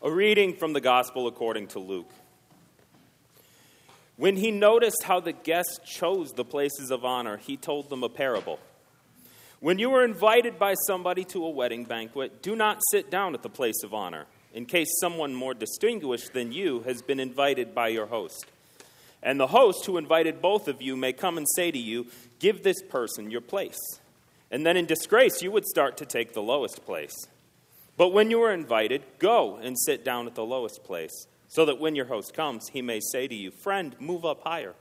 A reading from the Gospel according to Luke. When he noticed how the guests chose the places of honor, he told them a parable. When you are invited by somebody to a wedding banquet, do not sit down at the place of honor, in case someone more distinguished than you has been invited by your host. And the host who invited both of you may come and say to you, Give this person your place. And then in disgrace, you would start to take the lowest place. But when you are invited, go and sit down at the lowest place, so that when your host comes, he may say to you, Friend, move up higher.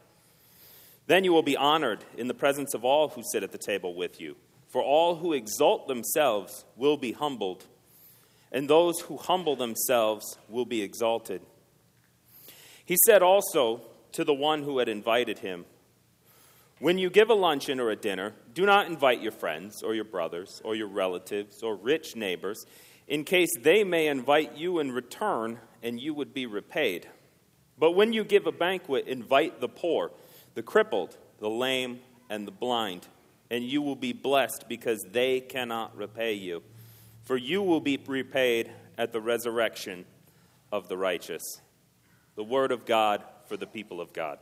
Then you will be honored in the presence of all who sit at the table with you. For all who exalt themselves will be humbled, and those who humble themselves will be exalted. He said also to the one who had invited him, When you give a luncheon or a dinner, do not invite your friends or your brothers or your relatives or rich neighbors, in case they may invite you in return and you would be repaid. But when you give a banquet, invite the poor, the crippled, the lame, and the blind and you will be blessed because they cannot repay you. For you will be repaid at the resurrection of the righteous. The word of God for the people of God.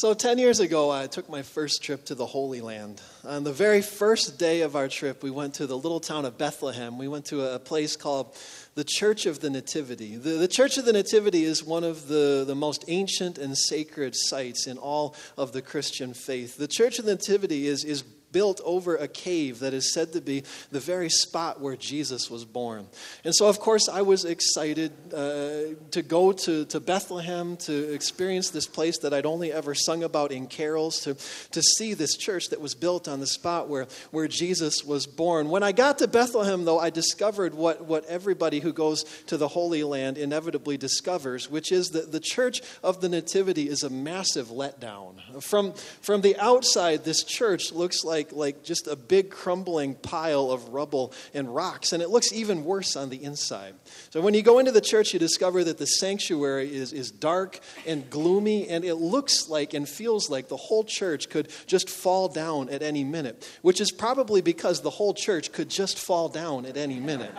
So, 10 years ago, I took my first trip to the Holy Land. On the very first day of our trip, we went to the little town of Bethlehem. We went to a place called the Church of the Nativity. The, the Church of the Nativity is one of the, the most ancient and sacred sites in all of the Christian faith. The Church of the Nativity is, is built over a cave that is said to be the very spot where Jesus was born. And so, of course, I was excited uh, to go to, to Bethlehem to experience this place that I'd only ever sung about in carols, to, to see this church that was built on the spot where, where Jesus was born. When I got to Bethlehem, though, I discovered what, what everybody who goes to the Holy Land inevitably discovers, which is that the Church of the Nativity is a massive letdown. From, from the outside, this church looks like like, like just a big crumbling pile of rubble and rocks, and it looks even worse on the inside. So when you go into the church, you discover that the sanctuary is, is dark and gloomy, and it looks like and feels like the whole church could just fall down at any minute, which is probably because the whole church could just fall down at any minute.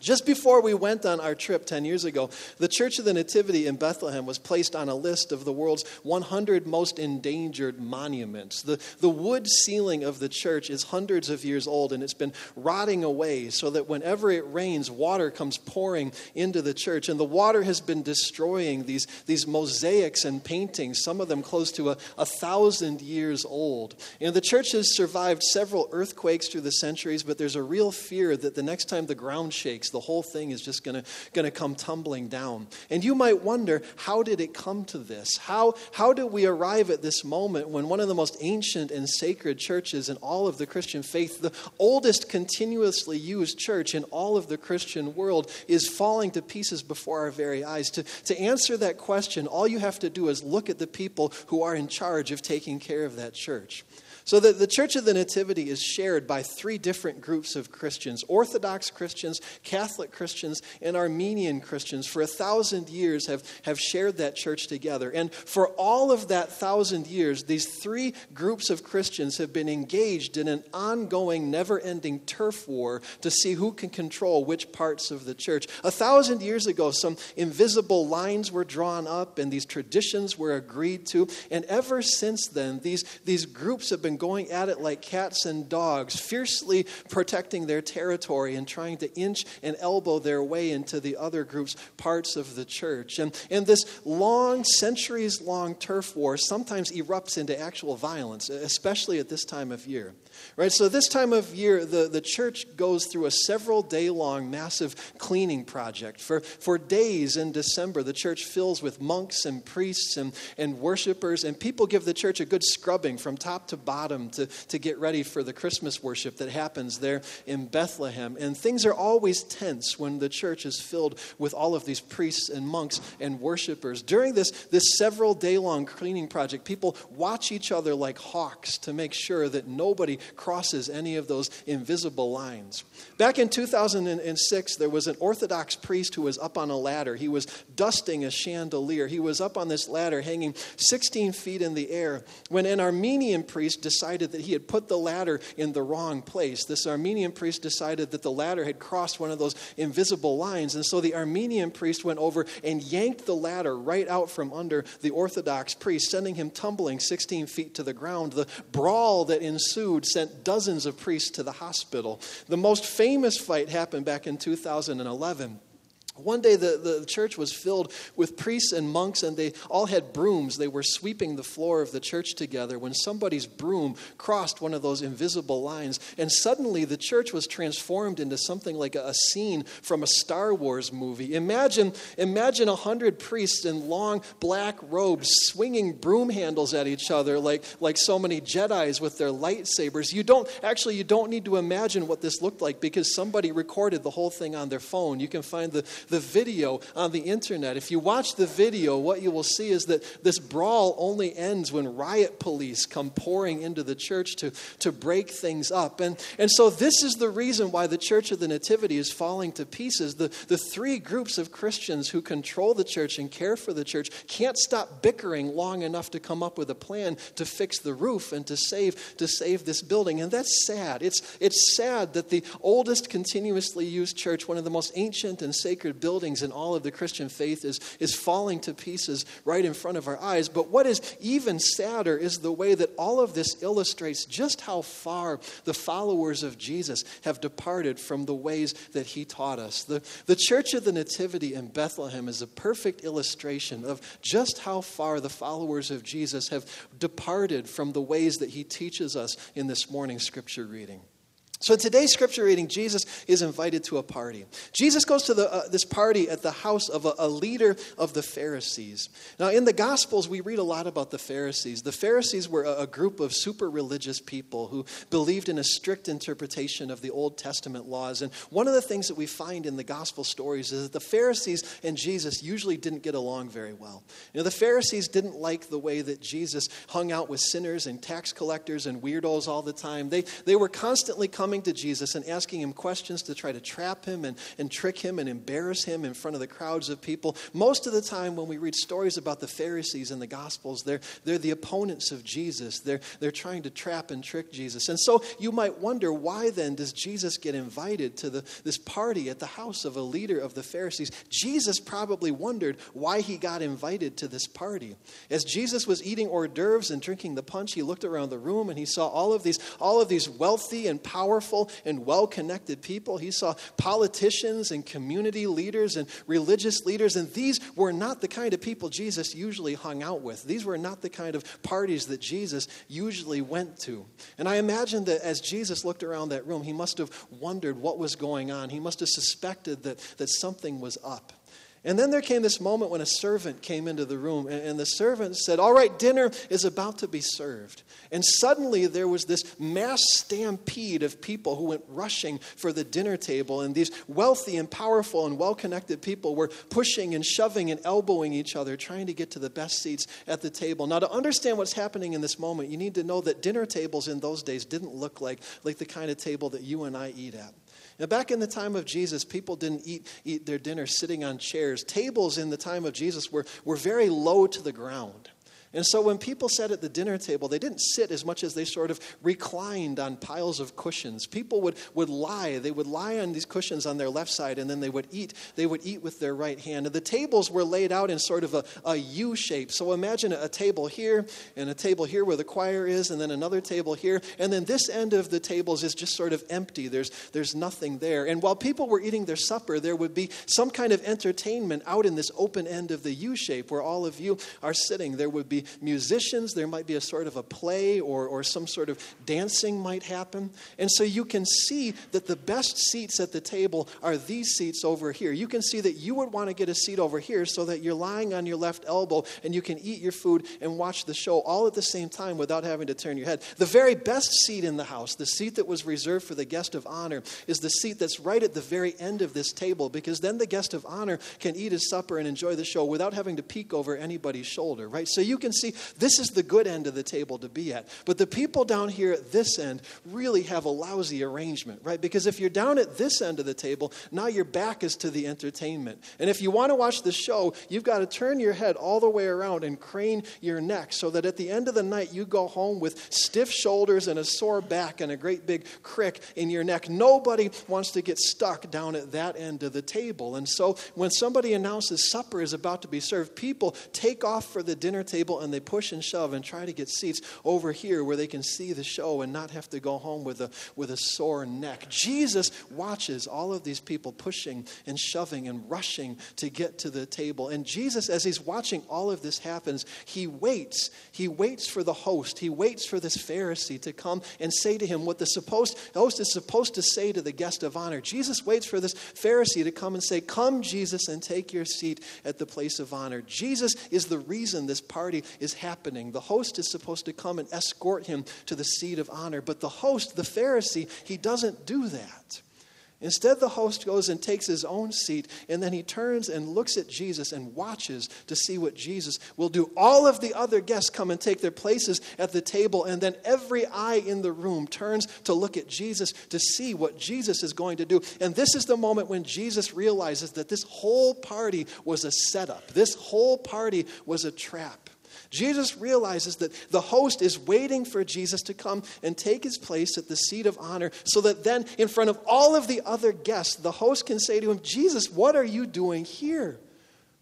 Just before we went on our trip 10 years ago, the Church of the Nativity in Bethlehem was placed on a list of the world's 100 most endangered monuments. The, the wood ceiling of the church is hundreds of years old and it's been rotting away so that whenever it rains, water comes pouring into the church. And the water has been destroying these, these mosaics and paintings, some of them close to a, a thousand years old. You know, the church has survived several earthquakes through the centuries, but there's a real fear that the next time the ground shakes, the whole thing is just going to come tumbling down. And you might wonder, how did it come to this? How, how did we arrive at this moment when one of the most ancient and sacred churches in all of the Christian faith, the oldest continuously used church in all of the Christian world, is falling to pieces before our very eyes? To, to answer that question, all you have to do is look at the people who are in charge of taking care of that church. So the, the Church of the Nativity is shared by three different groups of Christians Orthodox Christians, Catholic Christians, and Armenian Christians. For a thousand years have, have shared that church together. And for all of that thousand years, these three groups of Christians have been engaged in an ongoing, never ending turf war to see who can control which parts of the church. A thousand years ago, some invisible lines were drawn up and these traditions were agreed to. And ever since then, these, these groups have been going at it like cats and dogs, fiercely protecting their territory and trying to inch and elbow their way into the other group's parts of the church. And, and this long, centuries long turf war sometimes erupts into actual violence, especially at this time of year. Right? So, this time of year, the, the church goes through a several day long massive cleaning project. For, for days in December, the church fills with monks and priests and, and worshipers, and people give the church a good scrubbing from top to bottom to, to get ready for the Christmas worship that happens there in Bethlehem. And things are always tense when the church is filled with all of these priests and monks and worshipers. During this, this several day long cleaning project, people watch each other like hawks to make sure that nobody crosses any of those invisible lines. Back in 2006, there was an Orthodox priest who was up on a ladder. He was dusting a chandelier. He was up on this ladder hanging 16 feet in the air when an Armenian priest decided that he had put the ladder in the wrong place. This Armenian priest decided that the ladder had crossed one of those invisible lines. And so the Armenian priest went over and yanked the ladder right out from under the Orthodox priest, sending him tumbling 16 feet to the ground. The brawl that ensued sent dozens of priests to the hospital. The most famous fight happened back in 2011 one day, the, the church was filled with priests and monks, and they all had brooms. They were sweeping the floor of the church together when somebody's broom crossed one of those invisible lines. And suddenly, the church was transformed into something like a, scene from a Star Wars movie. Imagine, imagine a hundred priests in long black robes swinging broom handles at each other like, like so many Jedi's with their lightsabers. You don't, actually, you don't need to imagine what this looked like because somebody recorded the whole thing on their phone. You can find the the video on the internet. If you watch the video, what you will see is that this brawl only ends when riot police come pouring into the church to, to break things up. And, and so, this is the reason why the Church of the Nativity is falling to pieces. The, the three groups of Christians who control the church and care for the church can't stop bickering long enough to come up with a plan to fix the roof and to save, to save this building. And that's sad. It's, it's sad that the oldest continuously used church, one of the most ancient and sacred buildings and all of the Christian faith is, is falling to pieces right in front of our eyes. But what is even sadder is the way that all of this illustrates just how far the followers of Jesus have departed from the ways that he taught us. The, the Church of the Nativity in Bethlehem is a perfect illustration of just how far the followers of Jesus have departed from the ways that he teaches us in this morning's scripture reading. So, in today's scripture reading, Jesus is invited to a party. Jesus goes to the, uh, this party at the house of a, a, leader of the Pharisees. Now, in the Gospels, we read a lot about the Pharisees. The Pharisees were a, a group of super religious people who believed in a strict interpretation of the Old Testament laws. And one of the things that we find in the Gospel stories is that the Pharisees and Jesus usually didn't get along very well. You know, the Pharisees didn't like the way that Jesus hung out with sinners and tax collectors and weirdos all the time. They, they were constantly coming coming to Jesus and asking him questions to try to trap him and, and trick him and embarrass him in front of the crowds of people. Most of the time, when we read stories about the Pharisees in the Gospels, they're, they're the opponents of Jesus. They're, they're trying to trap and trick Jesus. And so you might wonder why then does Jesus get invited to the, this party at the house of a leader of the Pharisees? Jesus probably wondered why he got invited to this party. As Jesus was eating hors d'oeuvres and drinking the punch, he looked around the room and he saw all of these, all of these wealthy and powerful powerful and well connected people. He saw politicians and community leaders and religious leaders, and these were not the kind of people Jesus usually hung out with. These were not the kind of parties that Jesus usually went to. And I imagine that as Jesus looked around that room, he must have wondered what was going on. He must have suspected that, that something was up. And then there came this moment when a servant came into the room, and, the servant said, All right, dinner is about to be served. And suddenly there was this mass stampede of people who went rushing for the dinner table. And these wealthy and powerful and well connected people were pushing and shoving and elbowing each other, trying to get to the best seats at the table. Now, to understand what's happening in this moment, you need to know that dinner tables in those days didn't look like, like the kind of table that you and I eat at. Now, back in the time of Jesus, people didn't eat, eat their dinner sitting on chairs. Tables in the time of Jesus were, were very low to the ground. And so when people sat at the dinner table, they didn't sit as much as they sort of reclined on piles of cushions. People would, would lie. They would lie on these cushions on their left side, and then they would eat. They would eat with their right hand. And the tables were laid out in sort of a, a U shape. So imagine a, table here, and a table here where the choir is, and then another table here. And then this end of the tables is just sort of empty. There's, there's nothing there. And while people were eating their supper, there would be some kind of entertainment out in this open end of the U shape where all of you are sitting. There would be musicians, there might be a sort of a play or, or some sort of dancing might happen. And so you can see that the best seats at the table are these seats over here. You can see that you would want to get a seat over here so that you're lying on your left elbow and you can eat your food and watch the show all at the same time without having to turn your head. The very best seat in the house, the seat that was reserved for the guest of honor, is the seat that's right at the very end of this table because then the guest of honor can eat his supper and enjoy the show without having to peek over anybody's shoulder, right? So you can can see this is the good end of the table to be at. But the people down here at this end really have a lousy arrangement, right? Because if you're down at this end of the table, now your back is to the entertainment. And if you want to watch the show, you've got to turn your head all the way around and crane your neck so that at the end of the night you go home with stiff shoulders and a sore back and a great big crick in your neck. Nobody wants to get stuck down at that end of the table. And so when somebody announces supper is about to be served, people take off for the dinner table and they push and shove and try to get seats over here where they can see the show and not have to go home with a, with a sore neck. Jesus watches all of these people pushing and shoving and rushing to get to the table. And Jesus, as he's watching all of this happens, he waits. He waits for the host. He waits for this Pharisee to come and say to him what the supposed host is supposed to say to the guest of honor. Jesus waits for this Pharisee to come and say, Come, Jesus, and take your seat at the place of honor. Jesus is the reason this party is happening. The host is supposed to come and escort him to the seat of honor. But the host, the Pharisee, he doesn't do that. Instead, the host goes and takes his own seat, and then he turns and looks at Jesus and watches to see what Jesus will do. All of the other guests come and take their places at the table, and then every eye in the room turns to look at Jesus to see what Jesus is going to do. And this is the moment when Jesus realizes that this whole party was a setup, this whole party was a trap. Jesus realizes that the host is waiting for Jesus to come and take his place at the seat of honor so that then, in front of all of the other guests, the host can say to him, Jesus, what are you doing here?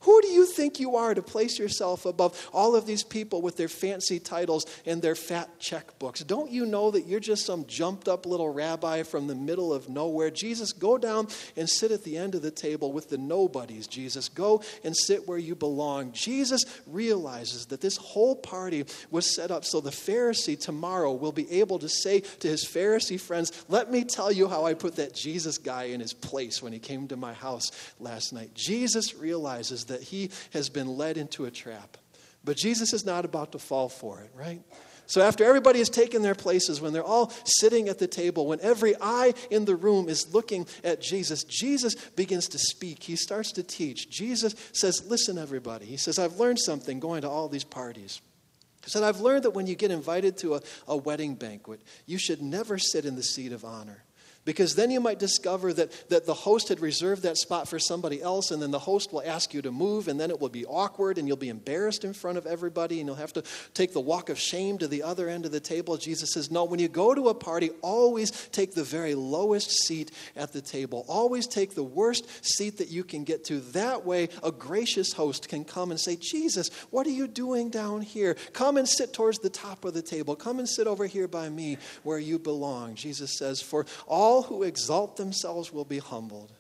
Who do you think you are to place yourself above all of these people with their fancy titles and their fat checkbooks? Don't you know that you're just some jumped up little rabbi from the middle of nowhere? Jesus, go down and sit at the end of the table with the nobodies, Jesus. Go and sit where you belong. Jesus realizes that this whole party was set up so the Pharisee tomorrow will be able to say to his Pharisee friends, Let me tell you how I put that Jesus guy in his place when he came to my house last night. Jesus realizes that he has been led into a trap. But Jesus is not about to fall for it, right? So, after everybody has taken their places, when they're all sitting at the table, when every eye in the room is looking at Jesus, Jesus begins to speak. He starts to teach. Jesus says, Listen, everybody. He says, I've learned something going to all these parties. He said, I've learned that when you get invited to a, a wedding banquet, you should never sit in the seat of honor. Because then you might discover that, that the host had reserved that spot for somebody else, and then the host will ask you to move, and then it will be awkward, and you'll be embarrassed in front of everybody, and you'll have to take the walk of shame to the other end of the table. Jesus says, No, when you go to a party, always take the very lowest seat at the table. Always take the worst seat that you can get to. That way, a gracious host can come and say, Jesus, what are you doing down here? Come and sit towards the top of the table. Come and sit over here by me where you belong. Jesus says, For all all who exalt themselves will be humbled,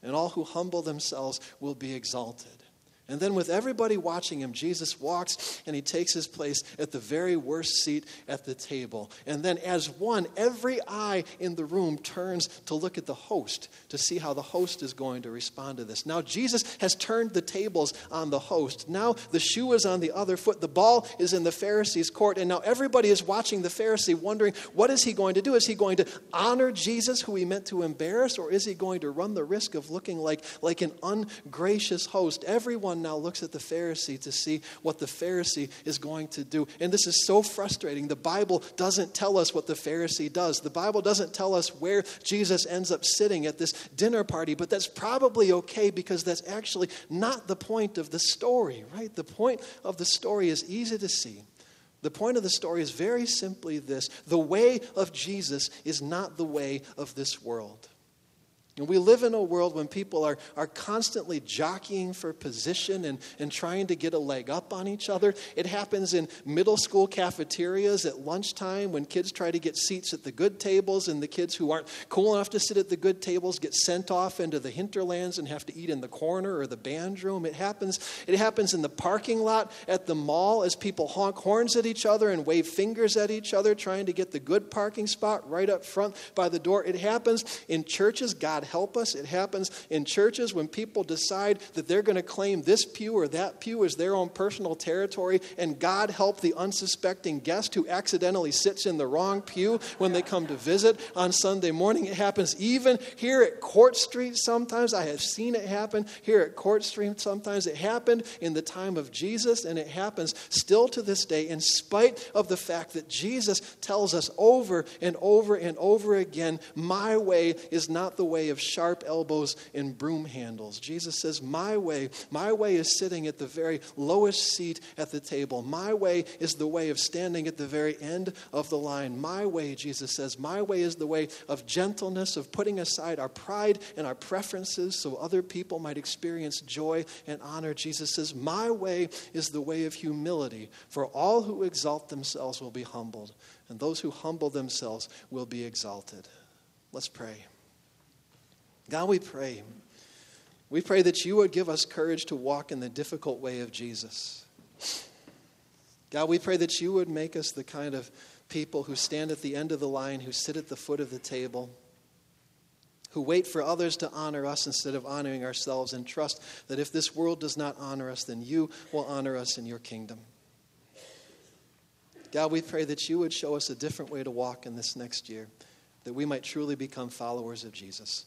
and all who humble themselves will be exalted. And then, with everybody watching him, Jesus walks and he takes his place at the very worst seat at the table. And then, as one, every eye in the room turns to look at the host to see how the host is going to respond to this. Now, Jesus has turned the tables on the host. Now, the shoe is on the other foot. The ball is in the Pharisee's court. And now, everybody is watching the Pharisee, wondering what is he going to do? Is he going to honor Jesus, who he meant to embarrass, or is he going to run the risk of looking like, like an ungracious host? Everyone now looks at the Pharisee to see what the Pharisee is going to do. And this is so frustrating. The Bible doesn't tell us what the Pharisee does, the Bible doesn't tell us where Jesus ends up sitting at this dinner party, but that's probably okay because that's actually not the point of the story, right? The point of the story is easy to see. The point of the story is very simply this the way of Jesus is not the way of this world. And we live in a world when people are, are constantly jockeying for position and, and trying to get a leg up on each other. It happens in middle school cafeterias at lunchtime when kids try to get seats at the good tables, and the kids who aren't cool enough to sit at the good tables get sent off into the hinterlands and have to eat in the corner or the band room. It happens, it happens in the parking lot at the mall as people honk horns at each other and wave fingers at each other, trying to get the good parking spot right up front by the door. It happens in churches. God help us. It happens in churches when people decide that they're going to claim this pew or that pew as their own personal territory, and God help the unsuspecting guest who accidentally sits in the wrong pew when they come to visit on Sunday morning. It happens even here at Court Street sometimes. I have seen it happen here at Court Street sometimes. It happened in the time of Jesus, and it happens still to this day, in spite of the fact that Jesus tells us over and over and over again, My way is not the way of sharp elbows and broom handles. Jesus says, My way, my way is sitting at the very lowest seat at the table. My way is the way of standing at the very end of the line. My way, Jesus says, my way is the way of gentleness, of putting aside our pride and our preferences so other people might experience joy and honor. Jesus says, My way is the way of humility, for all who exalt themselves will be humbled, and those who humble themselves will be exalted. Let's pray. God, we pray. We pray that you would give us courage to walk in the difficult way of Jesus. God, we pray that you would make us the kind of people who stand at the end of the line, who sit at the foot of the table, who wait for others to honor us instead of honoring ourselves, and trust that if this world does not honor us, then you will honor us in your kingdom. God, we pray that you would show us a different way to walk in this next year, that we might truly become followers of Jesus.